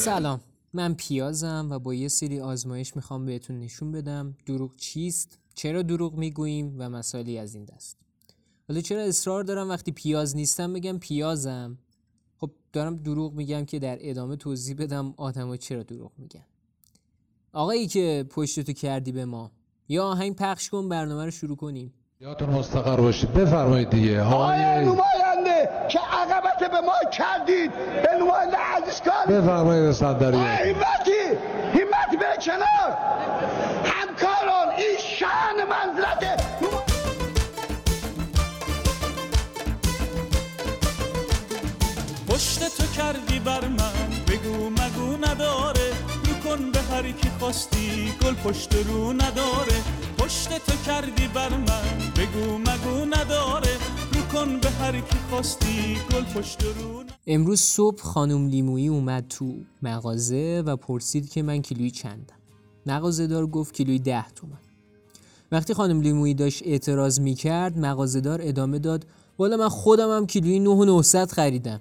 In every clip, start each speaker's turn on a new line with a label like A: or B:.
A: سلام. من پیازم و با یه سری آزمایش می‌خوام بهتون نشون بدم دروغ چیست چرا دروغ می‌گوییم و مسائلی از این دست. حالا چرا اصرار دارم وقتی پیاز نیستم بگم پیازم؟ خب دارم دروغ میگم که در ادامه توضیح بدم آدما چرا دروغ میگن. آقایی که پشتتو کردی به ما یا آهنگ پخش کن برنامه رو شروع کنیم.
B: یادتون مستقر باشید. بفرمایید دیگه.
C: آقای نماینده که عقبت به ما کردید؟ به نماینده کار
B: بفرمایید اسکندریه
C: همتی همت به کنار. همکاران این شان منزلت.
D: پشت تو کردی بر من. بگو مگو نداره. رو کن به هر کی خواستی. گل پشت رو نداره. پشت تو کردی بر من. بگو مگو نداره. رو کن به هر کی خواستی. گل پشت رو نداره
A: امروز صبح خانم لیمویی اومد تو مغازه و پرسید که من کیلویی چندم. مغازه دار گفت کیلویی ده تومن وقتی خانم لیمویی داشت اعتراض می‌کرد مغازه دار ادامه داد والا من خودم هم کیلویی 9900 خریدم.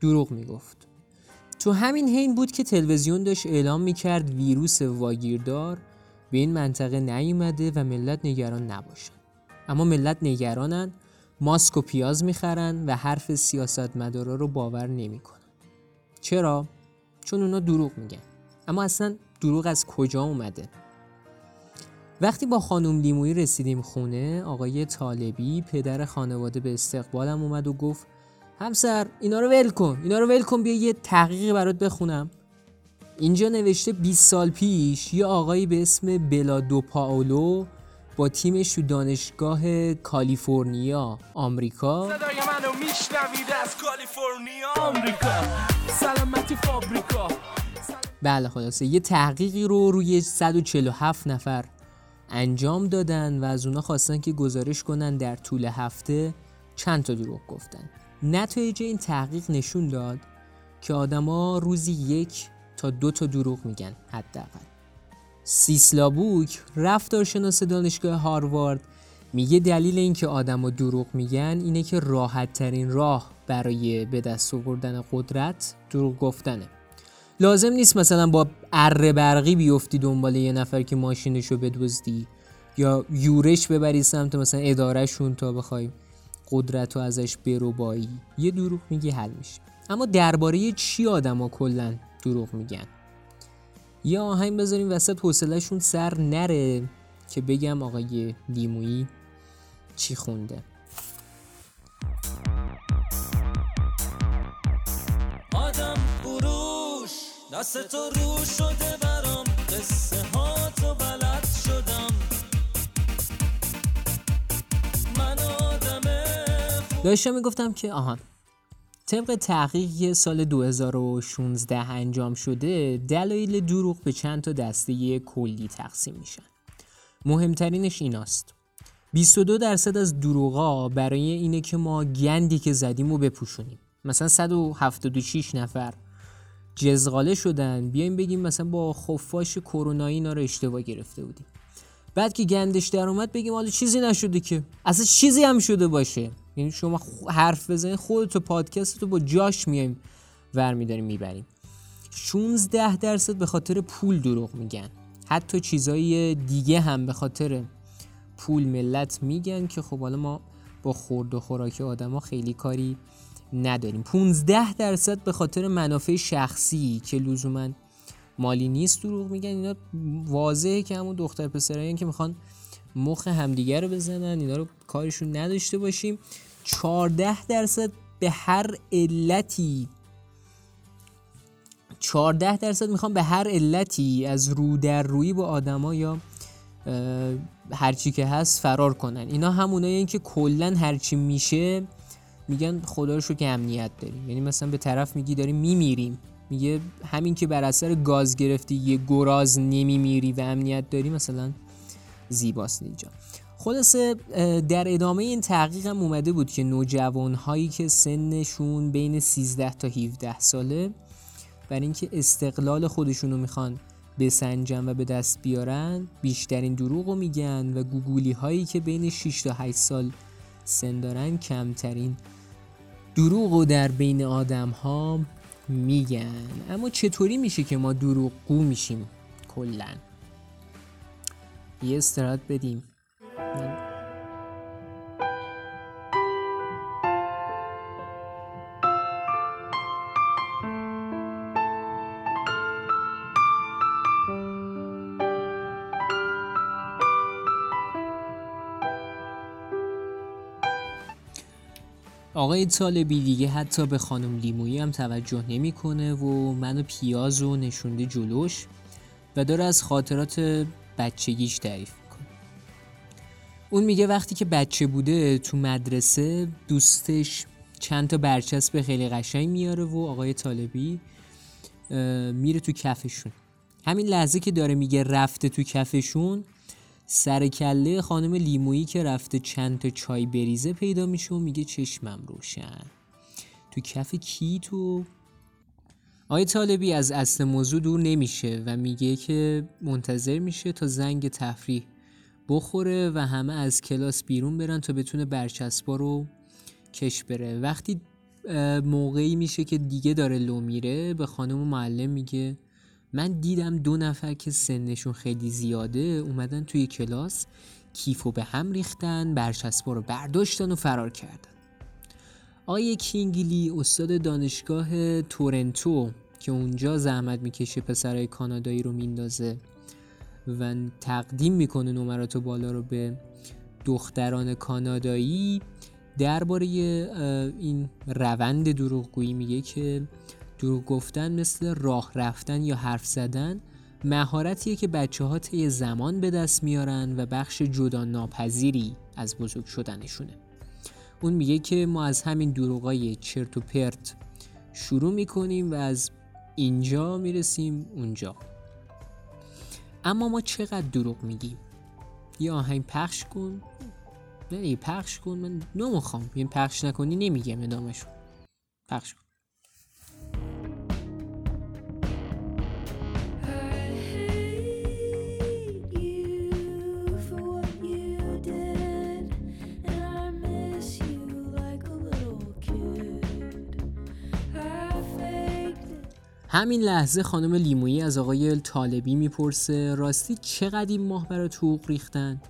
A: دروغ می‌گفت. تو همین حین بود که تلویزیون داشت اعلام می‌کرد ویروس واگیردار به این منطقه نیومده و ملت نگران نباشن. اما ملت نگرانن ماسک و پیاز می‌خرن و حرف سیاستمدارا رو باور نمی‌کنن. چرا؟ چون اونا دروغ میگن. اما اصلا دروغ از کجا اومده؟ وقتی با خانم لیمویی رسیدیم خونه آقای طالبی پدر خانواده به استقبالم اومد و گفت همسر اینا رو ول کن اینا رو ول کن بیا یه تحقیقی برات بخونم. اینجا نوشته 20 سال پیش یه آقایی به اسم بلا دو پاولو با تیمش تو دانشگاه کالیفرنیا آمریکا.
E: صدای منو میشنوید از کالیفرنیا آمریکا. سلامتی فابریکا.
A: بله خلاصه یه تحقیقی رو روی 147 نفر انجام دادن و از اونا خواستن که گزارش کنن در طول هفته چند تا دروغ گفتن. نتایج این تحقیق نشون داد که آدما روزی یک تا دو تا دروغ میگن حداقل. سیسلابوک رفتارشناس دانشگاه هاروارد میگه دلیل اینکه آدما دروغ میگن اینه که راحت ترین راه برای به دست آوردن قدرت دروغ گفتنه. لازم نیست مثلا با اره برقی بیفتی دنبال یه نفر که ماشینشو بدزدی یا یورش ببری سمت مثلا ادارهشون تا بخوای قدرت رو ازش بروبایی یه دروغ میگی حل میشه. اما درباره چی آدما کلا دروغ میگن؟ یه آهنگ بذاریم وسط حوصلهشون سر نره که بگم آقای لیمویی چی خونده.
D: آدم فروش دست تو رو شده برام قصه ها تو بلد شدم. من آدم
A: داشتم می‌گفتم که آهان طبق تحقیقی که سال 2016 انجام شده دلایل دروغ به چند تا دسته کلی تقسیم میشن. مهمترینش ایناست. 22 درصد از دروغا برای اینه که ما گندی که زدیم رو بپوشونیم. مثلا 176 نفر جزغاله شدن. بیایم بگیم مثلا با خفاش کرونایی اینا رو اشتباه گرفته بودیم. بعد که گندش در اومد بگیم حالا چیزی نشده که. اصلا چیزی هم شده باشه. یعنی شما حرف بزنید خودتو پادکست تو با جاش میایم ور میداریم می‌بریم 16 درصد به خاطر پول دروغ میگن. حتی چیزای دیگه هم به خاطر پول ملت میگن که خب حالا ما با خورد و خوراک آدما خیلی کاری نداریم. 15 درصد به خاطر منافع شخصی که لزوما مالی نیست دروغ میگن. اینا واضحه که همون دختر پسرایی که می‌خوان مخ همدیگه رو بزنن اینا رو کارشون نداشته باشیم. 14 درصد به هر علتی. 14 درصد می‌خوان به هر علتی از رو در روی با آدما یا هرچی که هست فرار کنن. اینا همونایی که کلا هرچی میشه میگن خدا رو که امنیت داریم. یعنی مثلا به طرف میگی داریم میمیریم. میگه همین که بر اثر گاز گرفتی یه گراز نمیمیری و امنیت داری مثلا زیباست اینجا. خلاصه در ادامه این تحقیق هم اومده بود که نوجوان هایی که سنشون بین 13 تا 17 ساله برای اینکه استقلال خودشون رو می‌خوان بسنجن و به دست بیارن بیشترین دروغ رو میگن و گوگولی هایی که بین 6 تا 8 سال سن دارن کمترین دروغ رو در بین آدم ها میگن. اما چطوری میشه که ما دروغگو میشیم؟ کلا. یه استراحت بدیم. آقای طالبی دیگه حتی به خانم لیمویی هم توجه نمی‌کنه و منو پیاز رو نشونده جلوش و داره از خاطرات بچگیش تعریف می‌کنه. اون میگه وقتی که بچه بوده تو مدرسه دوستش چند تا برچسب خیلی قشنگ میاره و آقای طالبی میره تو کفشون. همین لحظه که داره میگه رفته تو کفشون سر کله خانم لیمویی که رفته چند تا چای بریزه پیدا میشه و میگه چشمم روشن. تو کف کی تو؟ آقای طالبی از اصل موضوع دور نمیشه و میگه که منتظر میشه تا زنگ تفریح بخوره و همه از کلاس بیرون برن تا بتونه برچسبا رو کش بره. وقتی موقعی میشه که دیگه داره لو میره به خانم معلم میگه من دیدم دو نفر که سنشون خیلی زیاده اومدن توی کلاس کیفو به هم ریختن برچسبا رو برداشتن و فرار کردن. آقای کینگلی استاد دانشگاه تورنتو که اونجا زحمت می‌کشه پسرای کانادایی رو میندازه و تقدیم می‌کنه نمرات بالا رو به دختران کانادایی درباره این روند دروغگویی میگه که دروغ گفتن مثل راه رفتن یا حرف زدن مهارتیه که بچه ها طی زمان به دست میارن و بخش جدا ناپذیری از بزرگ شدنشونه. اون میگه که ما از همین دروغای چرت و پرت شروع می‌کنیم و از اینجا می‌رسیم اونجا. اما ما چقدر دروغ میگیم؟ یه آهنگ پخش کن. نه پخش کن. من نمی‌خوام. این پخش نکنی نمیگم ادامهشون پخش کن. همین لحظه خانم لیمویی از آقای طالبی می‌پرسه راستی چقدر این ماه برای حقوق ریختن؟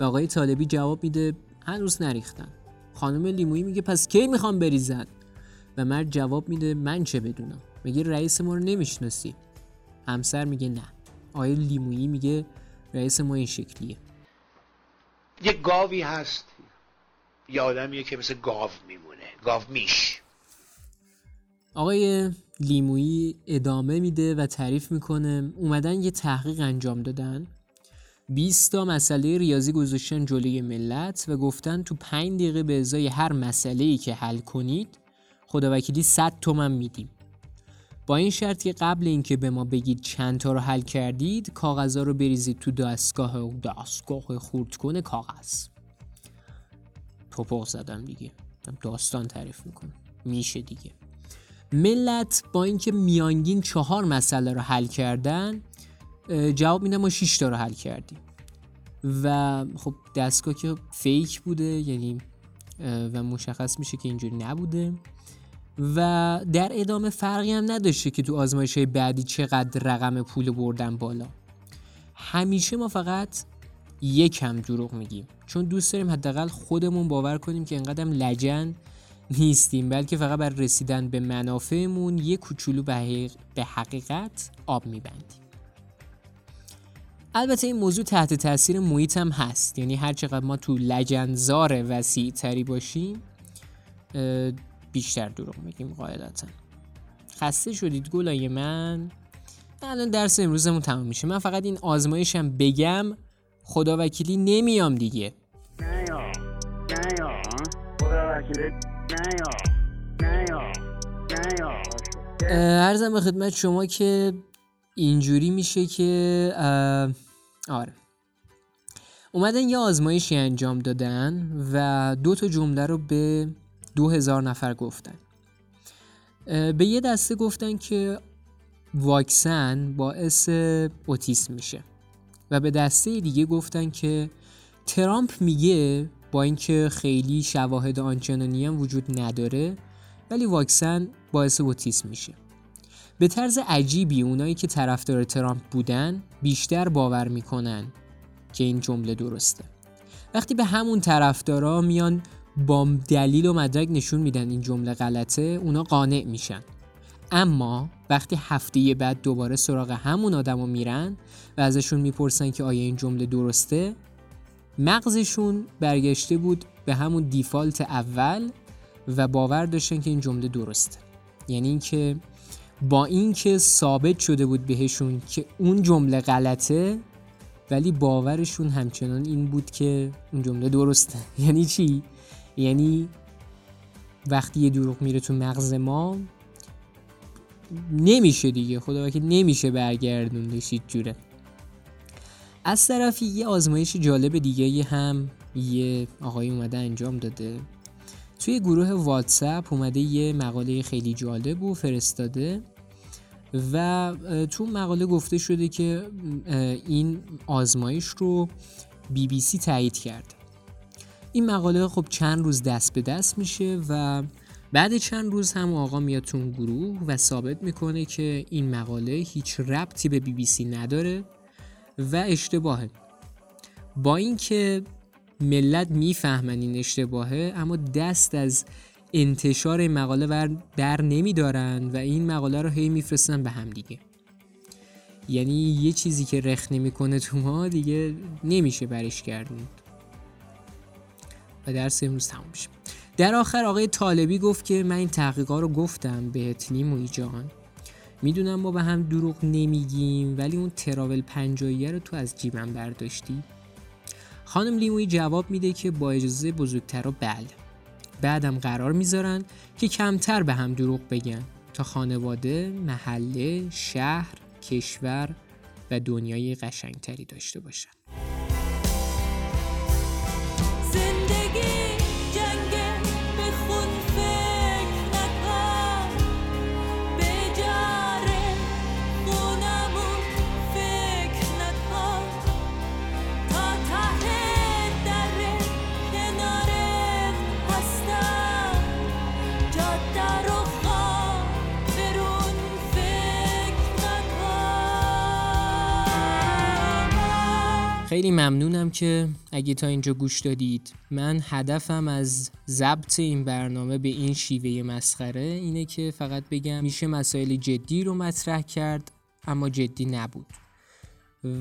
A: و آقای طالبی جواب میده هنوز نریختن خانم لیمویی میگه پس کی می‌خوام بریزن و مرد جواب میده من چه بدونم؟ میگه رئیس ما رو نمی‌شناسی. همسر میگه نه. آقای لیمویی میگه رئیس ما این شکلیه.
F: یه گاوی هست یه آدمیه که مثل گاو میمونه گاو میش.
A: آقای لیمویی ادامه میده و تعریف می‌کنه. اومدن یه تحقیق انجام دادن. 20 تا مسئله ریاضی گذاشتن جلوی ملت و گفتن تو 5 دقیقه به ازای هر مسئله ای که حل کنید خداوکیلی 100 تومن میدیم. با این شرط که قبل اینکه به ما بگید چند تا رو حل کردید کاغذا رو بریزید تو دستگاه دستگاه خورد کنه کاغذ. توپق زدم دیگه. داستان تعریف می‌کنم. میشه دیگه. ملت با اینکه میانگین چهار مسئله رو حل کردن جواب میدن ما 6 تا رو حل کردیم. و خب دستگاه که فیک بوده یعنی و مشخص میشه که اینجوری نبوده. و در ادامه فرقی هم نداشته که تو آزمایش های بعدی چقدر رقم پول بردن بالا. همیشه ما فقط یکم دروغ میگیم. چون دوست داریم حداقل خودمون باور کنیم که انقدرم لجن نیستیم بلکه فقط بر رسیدن به منافعمون یه کوچولو به حقیقت آب میبندیم. البته این موضوع تحت تاثیر محیط هم هست. یعنی هر چقدر ما تو لجنزار وسیع تری باشیم بیشتر دروغ میگیم قاعدتا. خسته شدید گلای من. الان درس امروزمون تمام میشه. من فقط این آزمایشم بگم خدا وکیلی نمیام دیگه. ارزم به خدمت شما که اینجوری میشه که آره. اومدن یه آزمایشی انجام دادن و دو تا جمله رو به دو هزار نفر گفتن. به یه دسته گفتن که واکسن باعث اوتیسم میشه و به دسته دیگه گفتن که ترامپ میگه با اینکه خیلی شواهد آنچنانی هم وجود نداره ولی واکسن باعث اوتیسم میشه. به طرز عجیبی اونایی که طرفدار ترامپ بودن بیشتر باور می‌کنن که این جمله درسته. وقتی به همون طرفدارا میان با دلیل و مدرک نشون میدن این جمله غلطه اونا قانع میشن. اما وقتی هفته بعد دوباره سراغ همون آدمو میرن و ازشون می‌پرسن که آیا این جمله درسته مغزشون برگشته بود به همون دیفالت اول و باور داشتن که این جمله درسته. یعنی اینکه با اینکه ثابت شده بود بهشون که اون جمله غلطه ولی باورشون همچنان این بود که اون جمله درسته. یعنی چی؟ یعنی وقتی یه دروغ میره تو مغز ما نمیشه دیگه. خدا که نمیشه برگردوندش جوره. از طرفی یه آزمایش جالب دیگه هم یه آقای اومده انجام داده. توی گروه واتساپ اومده یه مقاله خیلی جالب و فرستاده و تو مقاله گفته شده که این آزمایش رو بی بی سی تایید کرده این مقاله خب چند روز دست به دست میشه و بعد چند روز هم آقا میاد تو گروه و ثابت می‌کنه که این مقاله هیچ ربطی به بی بی سی نداره. و اشتباهه. با اینکه ملت می‌فهمن این اشتباهه اما دست از انتشار این مقاله بر, بر نمیدارن و این مقاله رو هی میفرستن به هم دیگه. یعنی یه چیزی که رخ نمی‌کنه تو ما دیگه نمیشه برش گردوند. و درس امروز تموم میشه. در آخر آقای طالبی گفت که من این تحقیقا رو گفتم بهت لیموی جان. می‌دونم ما به هم دروغ نمیگیم ولی اون تراول پنجاییه رو تو از جیبم برداشتی. خانم لیموی جواب میده که با اجازه بزرگتر و بله. بعدم قرار می‌ذارن که کمتر به هم دروغ بگن تا خانواده، محله، شهر، کشور و دنیای قشنگتری داشته باشن. خیلی ممنونم که اگه تا اینجا گوش دادید. من هدفم از ضبط این برنامه به این شیوه مسخره اینه که فقط بگم میشه مسائل جدی رو مطرح کرد اما جدی نبود.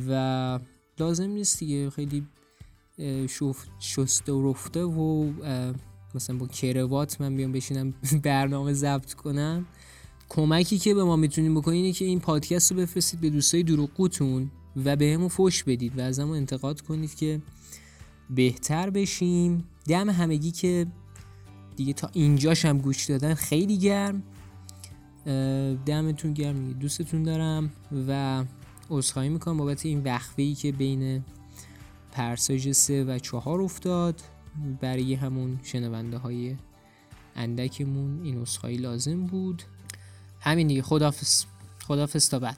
A: و لازم نیست دیگه خیلی شسته و رفته و مثلا با کروات من بیام بشینم برنامه ضبط کنم. کمکی که به ما می‌تونیم بکنید اینه که این پادکست رو بفرستید به دوستای دروغگوتون. و به همون فوش بدید و از همون انتقاد کنید که بهتر بشیم. دم همگی که دیگه تا اینجاش هم گوش دادن خیلی گرم. دمتون گرم دوستتون دارم و عذرخواهی می‌کنم بابت این وقفه که بین پرساژ سه و چهار افتاد. برای همون شنونده های اندکمون این عذرخواهی لازم بود. همین دیگه. خدافز خدافز تا بعد.